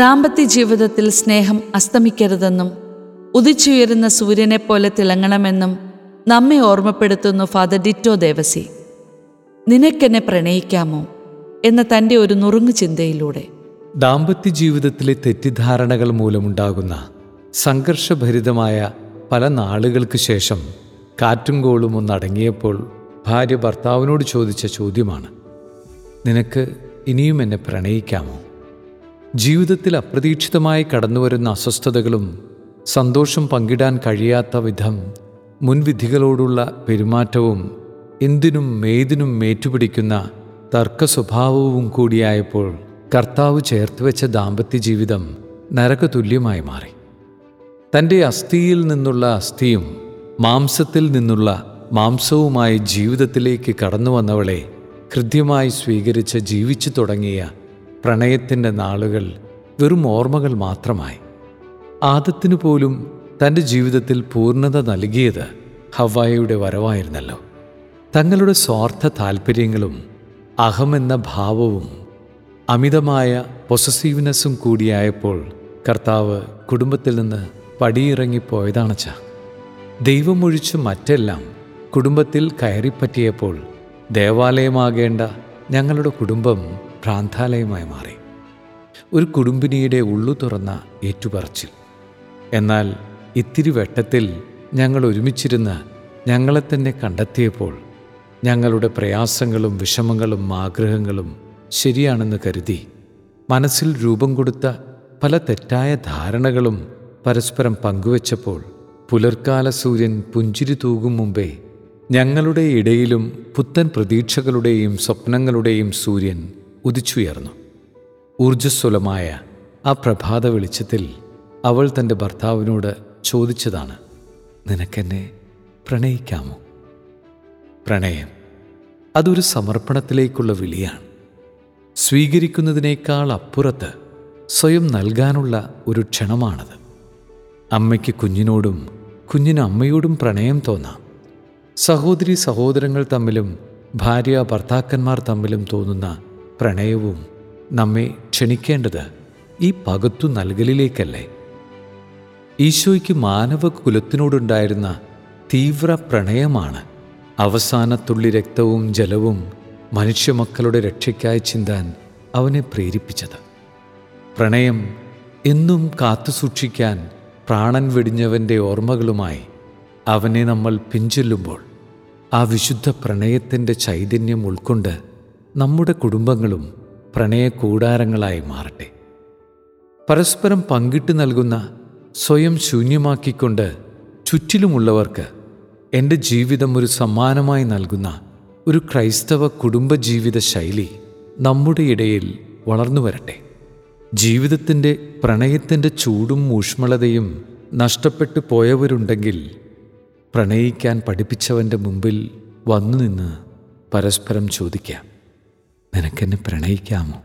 ദാമ്പത്യ ജീവിതത്തിൽ സ്നേഹം അസ്തമിക്കരുതെന്നും ഉദിച്ചുയരുന്ന സൂര്യനെപ്പോലെ തിളങ്ങണമെന്നും നമ്മെ ഓർമ്മപ്പെടുത്തുന്നു ഫാദർ ഡിറ്റോ ദേവസി. നിനക്കെന്നെ പ്രണയിക്കാമോ എന്ന തന്റെ ഒരു നുറുങ്ങു ചിന്തയിലൂടെ. ദാമ്പത്യ ജീവിതത്തിലെ തെറ്റിദ്ധാരണകൾ മൂലമുണ്ടാകുന്ന സംഘർഷഭരിതമായ പല നാളുകൾക്ക് ശേഷം കാറ്റും കോളും ഒന്നടങ്ങിയപ്പോൾ ഭാര്യ ഭർത്താവിനോട് ചോദിച്ച ചോദ്യമാണ് നിനക്ക് ഇനിയും എന്നെ പ്രണയിക്കാമോ? ജീവിതത്തിൽ അപ്രതീക്ഷിതമായി കടന്നുവരുന്ന അസ്വസ്ഥതകളും സന്തോഷം പങ്കിടാൻ കഴിയാത്ത വിധം മുൻവിധികളോടുള്ള പെരുമാറ്റവും എന്തിനും മേതിനും മേറ്റുപിടിക്കുന്ന തർക്ക സ്വഭാവവും കൂടിയായപ്പോൾ കർത്താവ് ചേർത്ത് വെച്ച ദാമ്പത്യ ജീവിതം നരകതുല്യമായി മാറി. തന്റെ അസ്ഥിയിൽ നിന്നുള്ള അസ്ഥിയും മാംസത്തിൽ നിന്നുള്ള മാംസവുമായി ജീവിതത്തിലേക്ക് കടന്നു വന്നവളെ ഹൃദ്യമായി സ്വീകരിച്ച് ജീവിച്ചു തുടങ്ങിയ പ്രണയത്തിന്റെ നാളുകൾ വെറും ഓർമ്മകൾ മാത്രമായി. ആദത്തിനു പോലും തന്റെ ജീവിതത്തിൽ പൂർണത നൽകിയത് ഹവായയുടെ വരവായിരുന്നല്ലോ. തങ്ങളുടെ സ്വാർത്ഥ താൽപ്പര്യങ്ങളും അഹമെന്ന ഭാവവും അമിതമായ പൊസസീവ്നെസ്സും കൂടിയായപ്പോൾ കർത്താവ് കുടുംബത്തിൽ നിന്ന് പടിയിറങ്ങിപ്പോയതാണച്ച ദൈവമൊഴിച്ച് മറ്റെല്ലാം കുടുംബത്തിൽ കയറിപ്പറ്റിയപ്പോൾ ദേവാലയമാകേണ്ട ഞങ്ങളുടെ കുടുംബം ഭ്രാന്താലയമായി മാറി. ഒരു കുടുംബിനിയുടെ ഉള്ളു തുറന്ന ഏറ്റുപറച്ചിൽ. എന്നാൽ ഇത്തിരി വെട്ടത്തിൽ ഞങ്ങൾ ഒരുമിച്ചിരുന്ന് ഞങ്ങളെ തന്നെ കണ്ടെത്തിയപ്പോൾ ഞങ്ങളുടെ പ്രയാസങ്ങളും വിഷമങ്ങളും ആഗ്രഹങ്ങളും ശരിയാണെന്ന് കരുതി മനസ്സിൽ രൂപം കൊടുത്ത പല തെറ്റായ ധാരണകളും പരസ്പരം പങ്കുവച്ചപ്പോൾ പുലർക്കാല സൂര്യൻ പുഞ്ചിരി തൂകും മുമ്പേ ഞങ്ങളുടെ ഇടയിലും പുത്തൻ പ്രതീക്ഷകളുടെയും സ്വപ്നങ്ങളുടെയും സൂര്യൻ ഉദിച്ചുയർന്നു. ഊർജസ്വലമായ ആ പ്രഭാത വെളിച്ചത്തിൽ അവൾ തന്റെ ഭർത്താവിനോട് ചോദിച്ചതാണ് നിനക്കെന്നെ പ്രണയിക്കാമോ? പ്രണയം അതൊരു സമർപ്പണത്തിലേക്കുള്ള വിളിയാണ്. സ്വീകരിക്കുന്നതിനേക്കാൾ അപ്പുറത്ത് സ്വയം നൽകാനുള്ള ഒരു ക്ഷണമാണത്. അമ്മയ്ക്ക് കുഞ്ഞിനോടും കുഞ്ഞിന് അമ്മയോടും പ്രണയം തോന്നാം. സഹോദരി സഹോദരങ്ങൾ തമ്മിലും ഭാര്യ ഭർത്താക്കന്മാർ തമ്മിലും തോന്നുന്ന പ്രണയവും നമ്മെ ക്ഷണിക്കേണ്ടത് ഈ പകുത്തു നൽകലിലേക്കല്ലേ? ഈശോയ്ക്ക് മാനവ കുലത്തിനോടുണ്ടായിരുന്ന തീവ്ര പ്രണയമാണ് അവസാനത്തുള്ളി രക്തവും ജലവും മനുഷ്യമക്കളുടെ രക്ഷയ്ക്കായി ചിന്താൻ അവനെ പ്രേരിപ്പിച്ചത്. പ്രണയം എന്നും കാത്തുസൂക്ഷിക്കാൻ പ്രാണൻ വെടിഞ്ഞവന്റെ ഓർമ്മകളുമായി അവനെ നമ്മൾ പിഞ്ചൊല്ലുമ്പോൾ ആ വിശുദ്ധ പ്രണയത്തിന്റെ ചൈതന്യം ഉൾക്കൊണ്ട് നമ്മുടെ കുടുംബങ്ങളും പ്രണയ കൂടാരങ്ങളായി മാറട്ടെ. പരസ്പരം പങ്കിട്ട് നൽകുന്ന സ്വയം ശൂന്യമാക്കിക്കൊണ്ട് ചുറ്റിലുമുള്ളവർക്ക് എന്റെ ജീവിതം ഒരു സമ്മാനമായി നൽകുന്ന ഒരു ക്രൈസ്തവ കുടുംബജീവിത ശൈലി നമ്മുടെ ഇടയിൽ വളർന്നു വരട്ടെ. ജീവിതത്തിന്റെ പ്രണയത്തിന്റെ ചൂടും ഊഷ്മളതയും നഷ്ടപ്പെട്ടു പോയവരുണ്ടെങ്കിൽ പ്രണയിക്കാൻ പഠിപ്പിച്ചവന്റെ മുമ്പിൽ വന്നു നിന്ന് പരസ്പരം ചോദിക്കാം. നിനക്കെന്നെ പ്രണയിക്കാമോ?